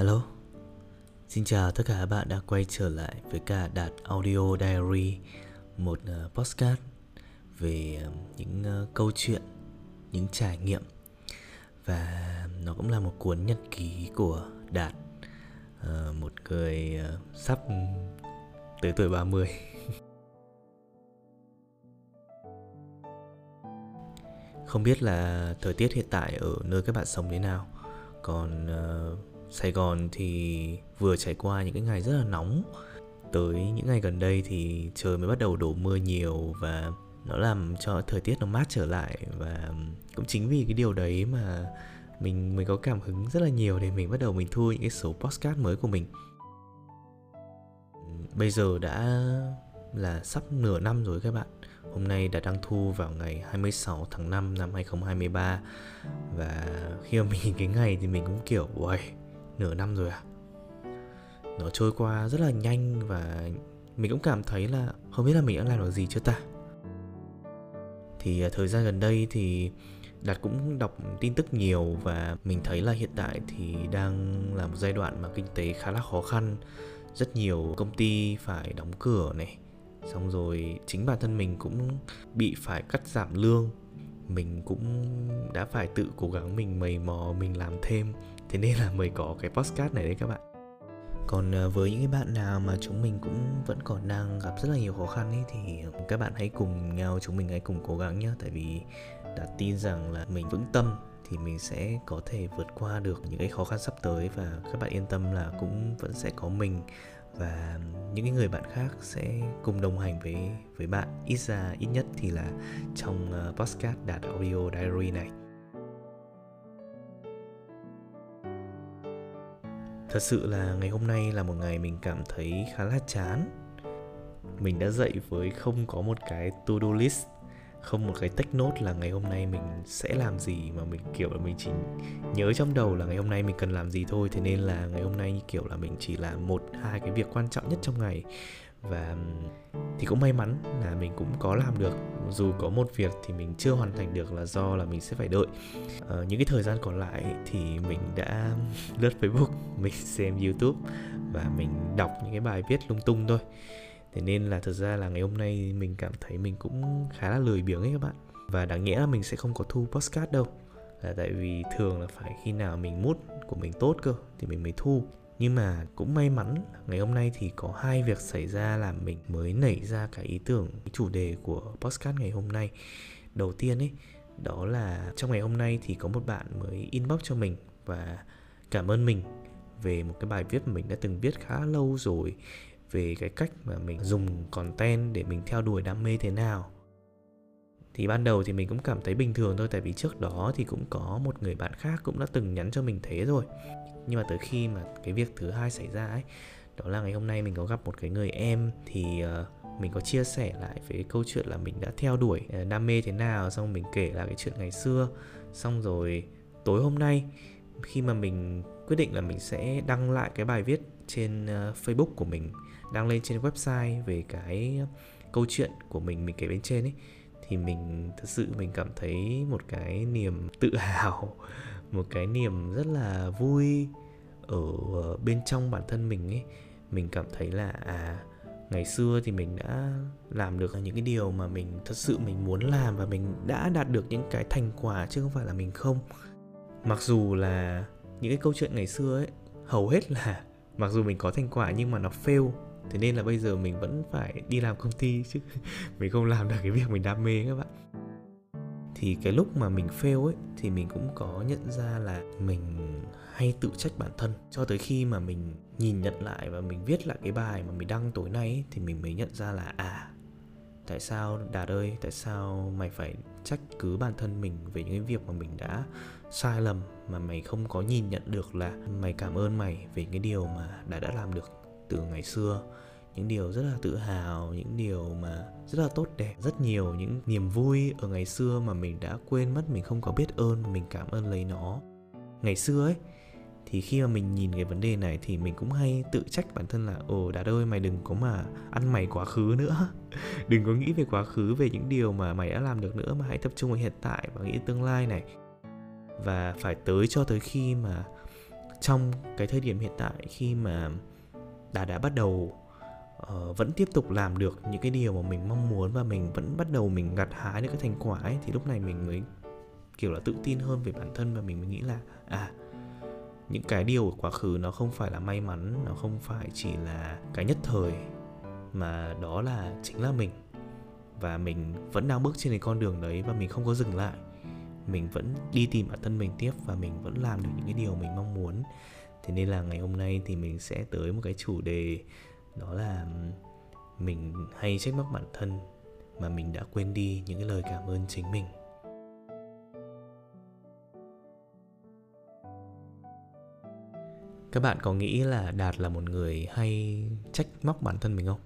Alo Xin chào tất cả các bạn đã quay trở lại với cả Đạt Audio Diary Một ờ, uh, postcard về uh, những uh, câu chuyện, những trải nghiệm. Và nó cũng là một cuốn nhật ký của Đạt uh, Một người uh, sắp tới tuổi 30 Không biết là thời tiết hiện tại ở nơi các bạn sống thế nào Còn uh, Sài Gòn thì vừa trải qua những cái ngày rất là nóng. Tới những ngày gần đây thì trời mới bắt đầu đổ mưa nhiều Và nó làm cho thời tiết nó mát trở lại Và cũng chính vì cái điều đấy mà mình mới có cảm hứng rất là nhiều để mình bắt đầu mình thu những cái số postcard mới của mình. Bây giờ đã là sắp nửa năm rồi các bạn. Hôm nay đã đăng thu vào ngày 26 tháng 5 năm 2023 Và khi mà mình nhìn cái ngày thì mình cũng kiểu Uầy, nửa năm rồi à Nó trôi qua rất là nhanh và mình cũng cảm thấy là không biết là mình đã làm được gì chưa ta. Thì à, thời gian gần đây thì Đạt cũng đọc tin tức nhiều và mình thấy là hiện tại thì đang là một giai đoạn mà kinh tế khá là khó khăn. Rất nhiều công ty phải đóng cửa này, xong rồi chính bản thân mình cũng bị phải cắt giảm lương. Mình cũng đã phải tự cố gắng mình mầy mò, mình làm thêm thế nên là mới có cái postcard này đấy các bạn. Còn ờ, với những cái bạn nào mà chúng mình cũng vẫn còn đang gặp rất là nhiều khó khăn ấy, thì các bạn hãy cùng nhau, chúng mình hãy cùng cố gắng nhé tại vì đã tin rằng là mình vững tâm thì mình sẽ có thể vượt qua được những cái khó khăn sắp tới và các bạn yên tâm là cũng vẫn sẽ có mình và những cái người bạn khác sẽ cùng đồng hành với với bạn. Ít ra, ít nhất thì là trong ờ, podcast đạt audio diary này. Thật sự là ngày hôm nay là một ngày mình cảm thấy khá là chán. Mình đã dậy với không có một cái to do list, không một cái tech note là ngày hôm nay mình sẽ làm gì mà mình, kiểu là, mình chỉ nhớ trong đầu là ngày hôm nay mình cần làm gì thôi. Thế nên là ngày hôm nay như kiểu là, mình chỉ làm một, hai cái việc quan trọng nhất trong ngày và thì cũng may mắn là mình cũng có làm được. Dù có một việc thì mình chưa hoàn thành được là do là mình sẽ phải đợi. À, những cái thời gian còn lại thì mình đã lướt facebook mình xem youtube và mình đọc những cái bài viết lung tung thôi. Thế nên là thực ra là ngày hôm nay mình cảm thấy mình cũng khá là lười biếng ấy các bạn. Và đáng nghĩa là mình sẽ không có thu postcard đâu. Là tại vì thường là phải khi nào mình mút của mình tốt cơ thì mình mới thu nhưng mà cũng may mắn, ngày hôm nay thì có hai việc xảy ra làm mình mới nảy ra cái ý tưởng, cái chủ đề của postcard ngày hôm nay. Đầu tiên ấy, đó là trong ngày hôm nay thì có một bạn mới inbox cho mình và cảm ơn mình về một cái bài viết mà mình đã từng viết khá lâu rồi về cái cách mà mình dùng content để mình theo đuổi đam mê thế nào thì ban đầu thì mình cũng cảm thấy bình thường thôi tại vì trước đó thì cũng có một người bạn khác cũng đã từng nhắn cho mình thế rồi. Nhưng mà tới khi mà cái việc thứ hai xảy ra ấy đó là ngày hôm nay mình có gặp một cái người em thì uh, mình có chia sẻ lại về câu chuyện là mình đã theo đuổi uh, đam mê thế nào xong mình kể lại cái chuyện ngày xưa. Xong rồi tối hôm nay khi mà mình quyết định là mình sẽ đăng lại cái bài viết trên uh, Facebook của mình đăng lên trên website về cái câu chuyện của mình mình kể bên trên ấy thì mình thật sự mình cảm thấy một cái niềm tự hào, một cái niềm rất là vui ở bên trong bản thân mình ấy. Mình cảm thấy là à ngày xưa thì mình đã làm được những cái điều mà mình thật sự mình muốn làm và mình đã đạt được những cái thành quả chứ không phải là mình không. Mặc dù là những cái câu chuyện ngày xưa ấy, hầu hết là mặc dù mình có thành quả nhưng mà nó fail thế nên là bây giờ mình vẫn phải đi làm công ty chứ. Mình không làm được cái việc mình đam mê các bạn. Thì cái lúc mà mình fail ấy thì mình cũng có nhận ra là mình hay tự trách bản thân. Cho tới khi mà mình nhìn nhận lại và mình viết lại cái bài mà mình đăng tối nay ấy, thì mình mới nhận ra là à tại sao đạt ơi tại sao mày phải trách cứ bản thân mình về những cái việc mà mình đã sai lầm mà mày không có nhìn nhận được là mày cảm ơn mày về cái điều mà đã đã làm được? Từ ngày xưa. Những điều rất là tự hào, những điều mà rất là tốt đẹp, rất nhiều những niềm vui ở ngày xưa mà mình đã quên mất, mình không có biết ơn mà mình cảm ơn lấy nó. Ngày xưa ấy, thì khi mà mình nhìn cái vấn đề này thì mình cũng hay tự trách bản thân là, ồ, đạt ơi, mày đừng có mà ăn mày quá khứ nữa. Đừng có nghĩ về quá khứ, về những điều mà mày đã làm được nữa, mà hãy tập trung vào hiện tại và nghĩ tương lai này. Và phải tới cho tới khi mà trong cái thời điểm hiện tại, khi mà đã đã bắt đầu uh, vẫn tiếp tục làm được những cái điều mà mình mong muốn và mình vẫn bắt đầu mình gặt hái được cái thành quả ấy thì lúc này mình mới kiểu là tự tin hơn về bản thân và mình mới nghĩ là à những cái điều của quá khứ nó không phải là may mắn nó không phải chỉ là cái nhất thời mà đó là chính là mình. Và mình vẫn đang bước trên cái con đường đấy và mình không có dừng lại. Mình vẫn đi tìm bản thân mình tiếp và mình vẫn làm được những cái điều mình mong muốn thế nên là ngày hôm nay thì mình sẽ tới một cái chủ đề, đó là mình hay trách móc bản thân mà mình đã quên đi những cái lời cảm ơn chính mình. Các bạn có nghĩ là đạt là một người hay trách móc bản thân mình không?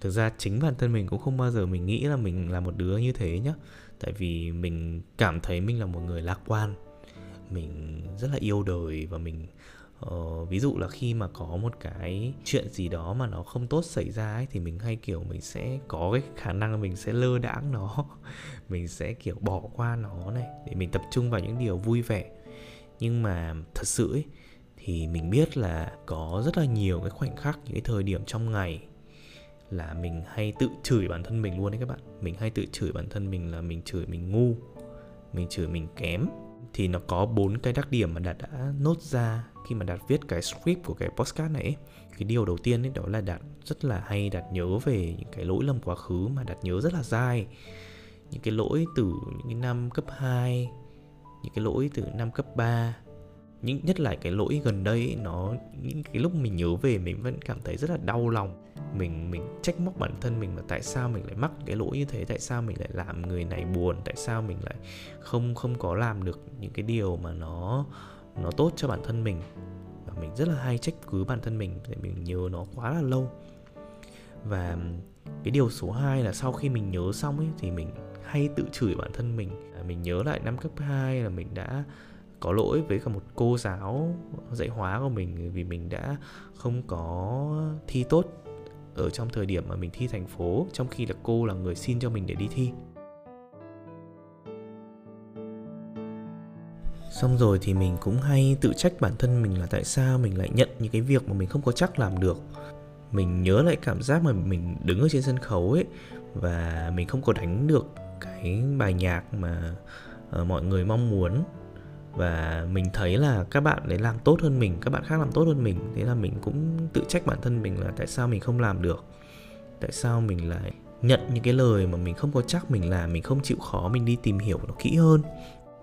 Thực ra chính bản thân mình cũng không bao giờ mình nghĩ là mình là một đứa như thế nhá. Tại vì mình cảm thấy mình là một người lạc quan, mình rất là yêu đời và mình Ờ, ví dụ là khi mà có một cái chuyện gì đó mà nó không tốt xảy ra ấy, thì mình hay kiểu mình sẽ có cái khả năng là mình sẽ lơ đãng nó. Mình sẽ kiểu bỏ qua nó này, để mình tập trung vào những điều vui vẻ. Nhưng mà thật sự ấy, thì mình biết là có rất là nhiều cái khoảnh khắc, những cái thời điểm trong ngày là mình hay tự chửi bản thân mình luôn đấy các bạn. Mình hay tự chửi bản thân mình là mình chửi mình ngu, mình chửi mình kém thì nó có bốn cái đặc điểm mà đạt đã nốt ra khi mà đạt viết cái script của cái postcard này cái điều đầu tiên ấy, đó là đạt rất là hay đạt nhớ về những cái lỗi lầm quá khứ mà đạt nhớ rất là dai. Những cái lỗi từ những cái năm cấp 2 những cái lỗi từ năm cấp 3 những, nhất là cái lỗi gần đây nó, những cái lúc mình nhớ về mình vẫn cảm thấy rất là đau lòng. Mình mình trách móc bản thân mình là tại sao mình lại mắc cái lỗi như thế? Tại sao mình lại làm người này buồn? Tại sao mình lại không không có làm được những cái điều mà nó nó tốt cho bản thân mình? Và mình rất là hay trách cứ bản thân mình để mình nhớ nó quá là lâu. Và cái điều số 2 là sau khi mình nhớ xong ấy, thì mình hay tự chửi bản thân mình. À, mình nhớ lại năm cấp 2 là mình đã có lỗi với cả một cô giáo dạy hóa của mình vì mình đã không có thi tốt ở trong thời điểm mà mình thi thành phố trong khi là cô là người xin cho mình để đi thi. Xong rồi thì mình cũng hay tự trách bản thân mình là tại sao mình lại nhận những cái việc mà mình không có chắc làm được. Mình nhớ lại cảm giác mà mình đứng ở trên sân khấu ấy và mình không có đánh được cái bài nhạc mà uh, mọi người mong muốn và mình thấy là các bạn đấy làm tốt hơn mình, các bạn khác làm tốt hơn mình. Thế là mình cũng tự trách bản thân mình là tại sao mình không làm được? Tại sao mình lại nhận những cái lời mà mình không có chắc mình làm, mình không chịu khó mình đi tìm hiểu nó kỹ hơn?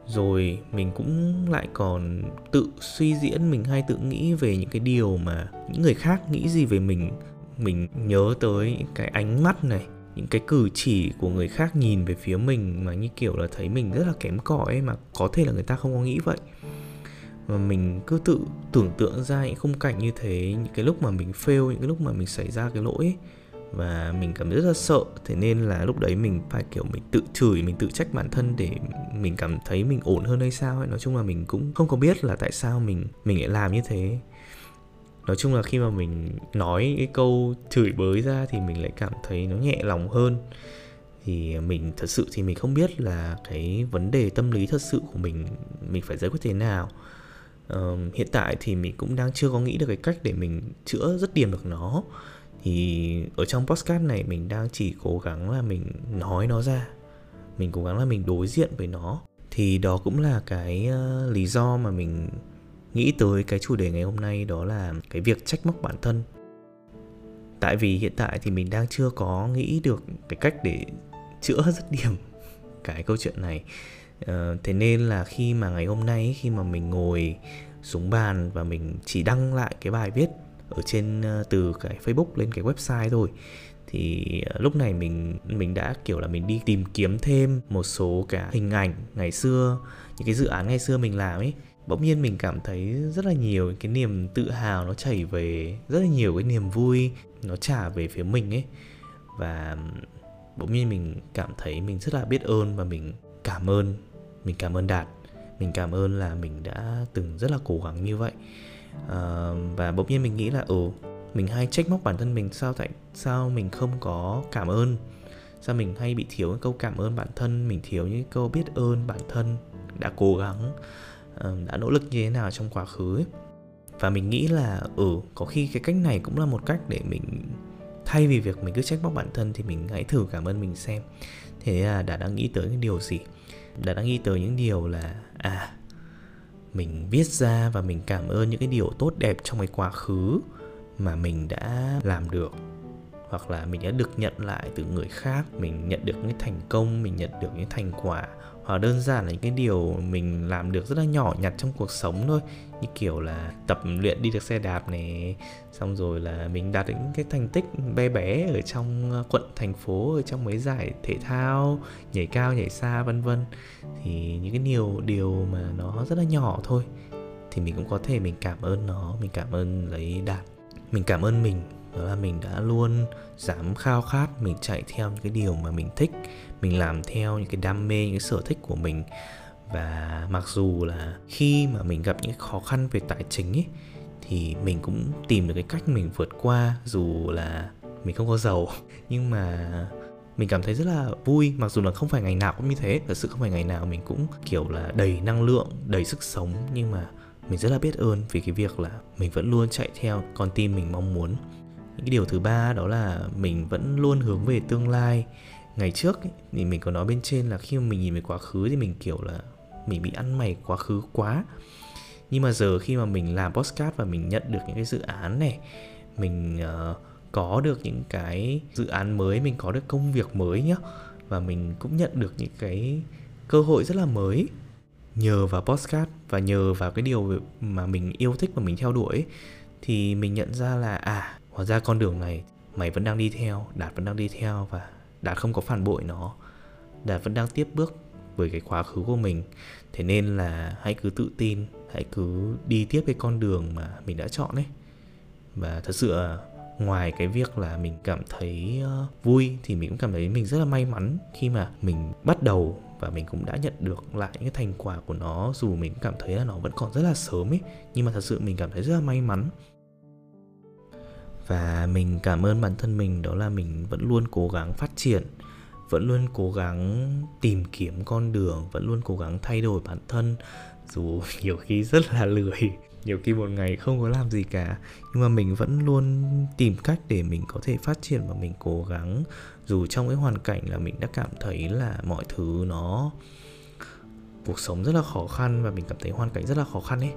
Rồi mình cũng lại còn tự suy diễn, mình hay tự nghĩ về những cái điều mà những người khác nghĩ gì về mình. Mình nhớ tới cái ánh mắt này những cái cử chỉ của người khác nhìn về phía mình mà như kiểu là thấy mình rất là kém cỏi ấy mà có thể là người ta không có nghĩ vậy. Mà mình cứ tự tưởng tượng ra những khung cảnh như thế những cái lúc mà mình fail những cái lúc mà mình xảy ra cái lỗi ấy, và mình cảm thấy rất là sợ. Thế nên là lúc đấy mình phải kiểu mình tự chửi mình tự trách bản thân để mình cảm thấy mình ổn hơn hay sao ấy. Nói chung là mình cũng không có biết là tại sao mình mình lại làm như thế nói chung là khi mà mình nói cái câu chửi bới ra thì mình lại cảm thấy nó nhẹ lòng hơn. Thì mình thật sự thì mình không biết là cái vấn đề tâm lý thật sự của mình mình phải giải quyết thế nào. Um, hiện tại thì mình cũng đang chưa có nghĩ được cái cách để mình chữa rất điểm được nó. Thì ở trong podcast này mình đang chỉ cố gắng là mình nói nó ra. Mình cố gắng là mình đối diện với nó. Thì đó cũng là cái uh, lý do mà mình nghĩ tới cái chủ đề ngày hôm nay đó là cái việc trách móc bản thân. Tại vì hiện tại thì mình đang chưa có nghĩ được cái cách để chữa dứt điểm cái câu chuyện này. Ờ, thế nên là khi mà ngày hôm nay khi mà mình ngồi xuống bàn và mình chỉ đăng lại cái bài viết ở trên ờ, từ cái Facebook lên cái website thôi thì ờ, lúc này mình mình đã kiểu là mình đi tìm kiếm thêm một số cả hình ảnh ngày xưa những cái dự án ngày xưa mình làm ấy bỗng nhiên mình cảm thấy rất là nhiều cái niềm tự hào nó chảy về rất là nhiều cái niềm vui nó trả về phía mình ấy. Và bỗng nhiên mình cảm thấy mình rất là biết ơn và mình cảm ơn mình cảm ơn đạt. Mình cảm ơn là mình đã từng rất là cố gắng như vậy. À, và bỗng nhiên mình nghĩ là ồ mình hay trách móc bản thân mình sao tại sao mình không có cảm ơn? Sao mình hay bị thiếu những câu cảm ơn bản thân mình thiếu những câu biết ơn bản thân đã cố gắng? Đã nỗ lực như thế nào trong quá khứ ấy. và mình nghĩ là ừ có khi cái cách này cũng là một cách để mình, thay vì việc mình cứ trách móc bản thân thì mình hãy thử cảm ơn mình xem. Thế là đã đang nghĩ tới những điều gì? Đã đang nghĩ tới những điều là à mình viết ra và mình cảm ơn những cái điều tốt đẹp trong cái quá khứ mà mình đã làm được. Hoặc là mình đã được nhận lại từ người khác, mình nhận được những thành công, mình nhận được những thành quả hoặc đơn giản là những cái điều mình làm được rất là nhỏ nhặt trong cuộc sống thôi. Như kiểu là tập luyện đi được xe đạp này xong rồi là mình đạt những cái thành tích bé bé ở trong ờ, quận, thành phố, ở trong mấy giải thể thao, nhảy cao, nhảy xa, vân vân. Thì những cái điều điều mà nó rất là nhỏ thôi, thì mình cũng có thể mình cảm ơn nó, mình cảm ơn lấy đạt mình cảm ơn mình, đó là mình đã luôn dám khao khát, mình chạy theo những cái điều mà mình thích mình làm theo những cái đam mê, những cái sở thích của mình. Và mặc dù là khi mà mình gặp những khó khăn về tài chính ấy thì mình cũng tìm được cái cách mình vượt qua dù là mình không có giàu. Nhưng mà mình cảm thấy rất là vui, mặc dù là không phải ngày nào cũng như thế. Thật sự không phải ngày nào mình cũng kiểu là đầy năng lượng, đầy sức sống. Nhưng mà mình rất là biết ơn vì cái việc là mình vẫn luôn chạy theo con tim mình mong muốn. Những cái điều thứ ba đó là mình vẫn luôn hướng về tương lai ngày trước ấy, thì mình có nói bên trên là khi mà mình nhìn về quá khứ thì mình kiểu là mình bị ăn mày quá khứ quá. Nhưng mà giờ khi mà mình làm postcard và mình nhận được những cái dự án này mình uh, có được những cái dự án mới mình có được công việc mới nhá và mình cũng nhận được những cái cơ hội rất là mới nhờ vào postcard và nhờ vào cái điều mà mình yêu thích và mình theo đuổi thì mình nhận ra là à hóa ra con đường này mày vẫn đang đi theo đạt vẫn đang đi theo và đạt không có phản bội nó đạt vẫn đang tiếp bước với cái quá khứ của mình. Thế nên là hãy cứ tự tin, hãy cứ đi tiếp cái con đường mà mình đã chọn ấy. Và thật sự ngoài cái việc là mình cảm thấy ờ, vui thì mình cũng cảm thấy mình rất là may mắn khi mà mình bắt đầu và mình cũng đã nhận được lại những cái thành quả của nó, dù mình cảm thấy là nó vẫn còn rất là sớm ấy. Nhưng mà thật sự mình cảm thấy rất là may mắn và mình cảm ơn bản thân mình, đó là mình vẫn luôn cố gắng phát triển, vẫn luôn cố gắng tìm kiếm con đường, vẫn luôn cố gắng thay đổi bản thân. Dù nhiều khi rất là lười, nhiều khi một ngày không có làm gì cả, nhưng mà mình vẫn luôn tìm cách để mình có thể phát triển và mình cố gắng. Dù trong cái hoàn cảnh là mình đã cảm thấy là mọi thứ nó, cuộc sống rất là khó khăn và mình cảm thấy hoàn cảnh rất là khó khăn ấy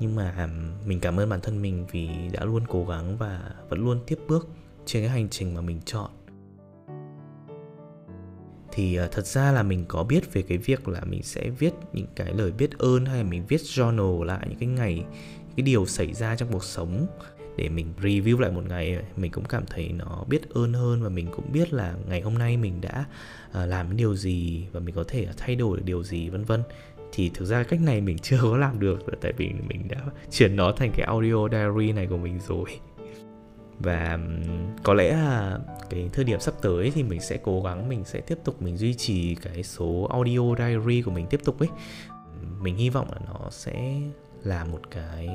nhưng mà mình cảm ơn bản thân mình vì đã luôn cố gắng và vẫn luôn tiếp bước trên cái hành trình mà mình chọn. Thì ờ, thật ra là mình có biết về cái việc là mình sẽ viết những cái lời biết ơn hay là mình viết journal lại những cái ngày, những cái điều xảy ra trong cuộc sống để mình review lại một ngày mình cũng cảm thấy nó biết ơn hơn và mình cũng biết là ngày hôm nay mình đã ờ, làm cái điều gì và mình có thể thay đổi được điều gì, vân vân thì thực ra cách này mình chưa có làm được là tại vì mình đã chuyển nó thành cái audio diary này của mình rồi. Và có lẽ là cái thời điểm sắp tới thì mình sẽ cố gắng, mình sẽ tiếp tục, mình duy trì cái số audio diary của mình tiếp tục ấy. Mình hy vọng là nó sẽ là một cái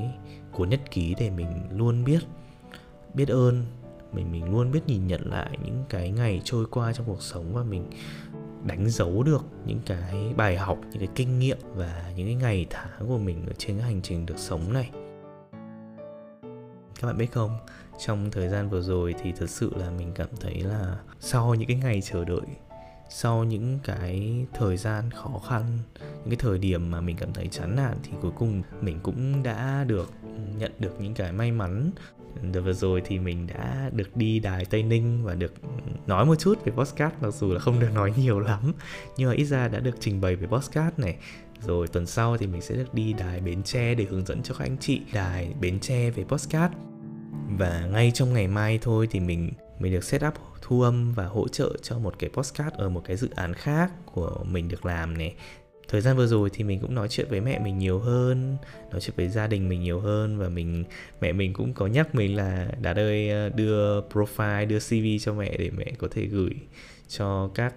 cuốn nhật ký để mình luôn biết biết ơn, mình mình luôn biết nhìn nhận lại những cái ngày trôi qua trong cuộc sống và mình đánh dấu được những cái bài học, những cái kinh nghiệm và những cái ngày tháng của mình ở trên cái hành trình được sống này. Các bạn biết không? Trong thời gian vừa rồi thì thật sự là mình cảm thấy là sau những cái ngày chờ đợi, sau những cái thời gian khó khăn, những cái thời điểm mà mình cảm thấy chán nản thì cuối cùng mình cũng đã được nhận được những cái may mắn Đợt vừa rồi thì mình đã được đi đài Tây Ninh và được nói một chút về podcast, mặc dù là không được nói nhiều lắm, nhưng mà ít ra đã được trình bày về podcast này. Rồi tuần sau thì mình sẽ được đi đài Bến Tre để hướng dẫn cho các anh chị đài Bến Tre về podcast. Và ngay trong ngày mai thôi thì mình mình được set up thu âm và hỗ trợ cho một cái podcast ở một cái dự án khác của mình được làm này thời gian vừa rồi thì mình cũng nói chuyện với mẹ mình nhiều hơn nói chuyện với gia đình mình nhiều hơn và mình mẹ mình cũng có nhắc mình là đã ơi ờ, đưa profile đưa cv cho mẹ để mẹ có thể gửi cho các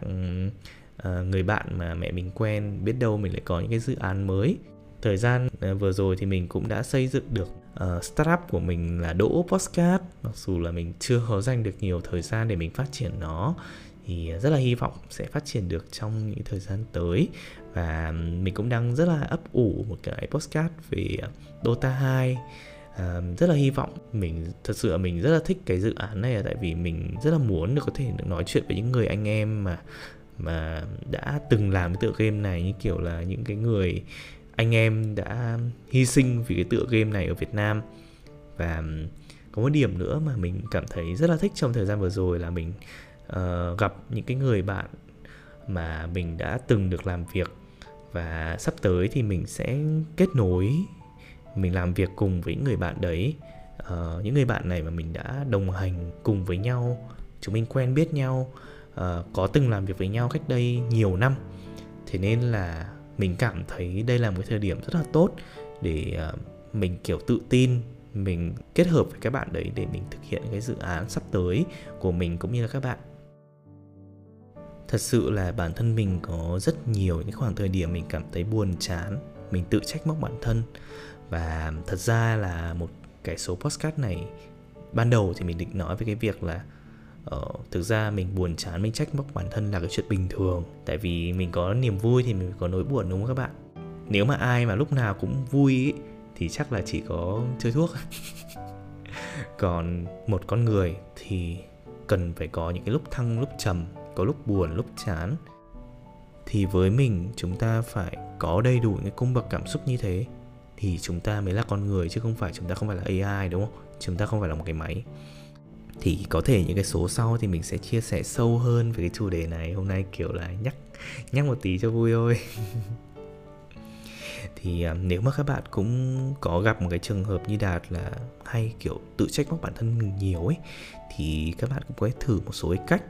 uh, người bạn mà mẹ mình quen biết đâu mình lại có những cái dự án mới. Thời gian ờ, vừa rồi thì mình cũng đã xây dựng được uh, startup của mình là đỗ postcard mặc dù là mình chưa có dành được nhiều thời gian để mình phát triển nó thì rất là hy vọng sẽ phát triển được trong những thời gian tới và mình cũng đang rất là ấp ủ một cái postcard về Dota 2 à, rất là hy vọng mình thật sự là mình rất là thích cái dự án này là tại vì mình rất là muốn được có thể được nói chuyện với những người anh em mà mà đã từng làm cái tựa game này như kiểu là những cái người anh em đã hy sinh vì cái tựa game này ở Việt Nam. Và có một điểm nữa mà mình cảm thấy rất là thích trong thời gian vừa rồi là mình uh, gặp những cái người bạn mà mình đã từng được làm việc và sắp tới thì mình sẽ kết nối mình làm việc cùng với những người bạn đấy. Uh, những người bạn này mà mình đã đồng hành cùng với nhau chúng mình quen biết nhau uh, có từng làm việc với nhau cách đây nhiều năm. Thế nên là mình cảm thấy đây là một thời điểm rất là tốt để uh, mình kiểu tự tin mình kết hợp với các bạn đấy để mình thực hiện cái dự án sắp tới của mình cũng như là các bạn thật sự là bản thân mình có rất nhiều những khoảng thời điểm mình cảm thấy buồn chán mình tự trách móc bản thân. Và thật ra là một cái số podcast này ban đầu thì mình định nói về cái việc là uh, thực ra mình buồn chán mình trách móc bản thân là cái chuyện bình thường. Tại vì mình có niềm vui thì mình có nỗi buồn đúng không các bạn? Nếu mà ai mà lúc nào cũng vui ý, thì chắc là chỉ có chơi thuốc. Còn một con người thì cần phải có những cái lúc thăng lúc trầm có lúc buồn, lúc chán, thì với mình chúng ta phải có đầy đủ những cung bậc cảm xúc như thế thì chúng ta mới là con người chứ không phải chúng ta không phải là AI đúng không? Chúng ta không phải là một cái máy. Thì có thể những cái số sau thì mình sẽ chia sẻ sâu hơn về cái chủ đề này. Hôm nay kiểu là nhắc nhắc một tí cho vui thôi. thì à, nếu mà các bạn cũng có gặp một cái trường hợp như đạt là hay kiểu tự trách móc bản thân mình nhiều ấy, thì các bạn cũng có thể thử một số cái cách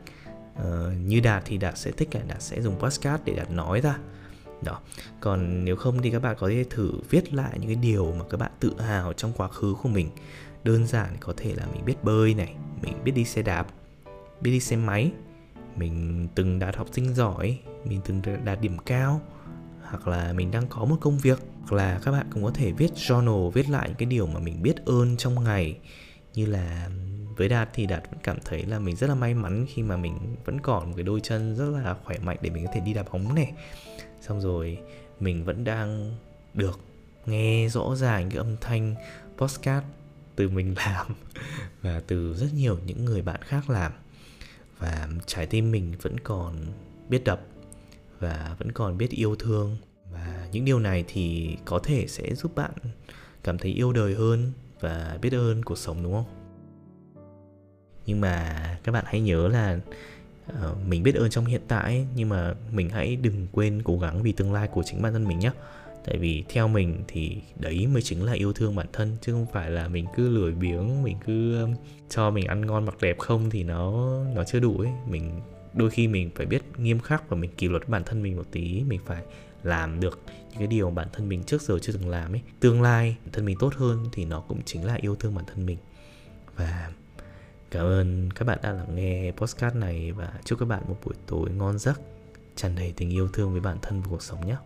uh, như đạt thì đạt sẽ thích là đạt sẽ dùng podcast để đạt nói ra. Đó. Còn nếu không thì các bạn có thể thử viết lại những cái điều mà các bạn tự hào trong quá khứ của mình. Đơn giản có thể là mình biết bơi này mình biết đi xe đạp biết đi xe máy mình từng đạt học sinh giỏi mình từng đạt điểm cao hoặc là mình đang có một công việc hoặc là các bạn cũng có thể viết journal viết lại những cái điều mà mình biết ơn trong ngày như là với đạt thì đạt vẫn cảm thấy là mình rất là may mắn khi mà mình vẫn còn một cái đôi chân rất là khỏe mạnh để mình có thể đi đá bóng này. Xong rồi mình vẫn đang được nghe rõ ràng cái âm thanh postcard từ mình làm và từ rất nhiều những người bạn khác làm. Và trái tim mình vẫn còn biết đập và vẫn còn biết yêu thương. Và những điều này thì có thể sẽ giúp bạn cảm thấy yêu đời hơn và biết ơn cuộc sống, đúng không? Nhưng mà các bạn hãy nhớ là uh, mình biết ơn trong hiện tại nhưng mà mình hãy đừng quên cố gắng vì tương lai của chính bản thân mình nhé tại vì theo mình thì đấy mới chính là yêu thương bản thân chứ không phải là mình cứ lười biếng mình cứ cho mình ăn ngon mặc đẹp không thì nó nó chưa đủ ấy. Mình đôi khi mình phải biết nghiêm khắc và mình kỷ luật bản thân mình một tí mình phải làm được những cái điều bản thân mình trước giờ chưa từng làm ấy. Tương lai bản thân mình tốt hơn thì nó cũng chính là yêu thương bản thân mình. Và Cảm ơn các bạn đã lắng nghe podcast này và chúc các bạn một buổi tối ngon giấc, tràn đầy tình yêu thương với bản thân và cuộc sống nhé.